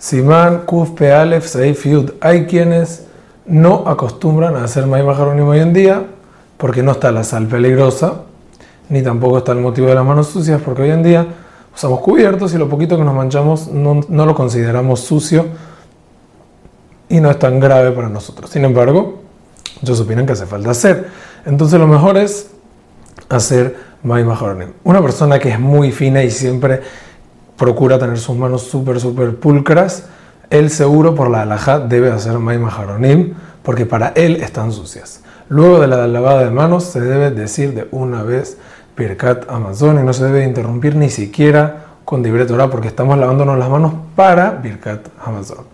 Simán, Kuf, Pealef, Seif, Yud. Hay quienes no acostumbran a hacer Maim hoy en día porque no está la sal peligrosa, ni tampoco está el motivo de las manos sucias, porque hoy en día usamos cubiertos y lo poquito que nos manchamos no, no lo consideramos sucio y no es tan grave para nosotros. Sin embargo, ellos opinan que hace falta hacer. Entonces lo mejor es hacer Maim. Una persona que es muy fina y siempre procura tener sus manos súper, súper pulcras, él seguro por la alajá debe hacer Maim Maharonim, porque para él están sucias. Luego de la lavada de manos se debe decir de una vez Birkat Amazon y no se debe interrumpir ni siquiera con Dibre Torah porque estamos lavándonos las manos para Birkat Amazon.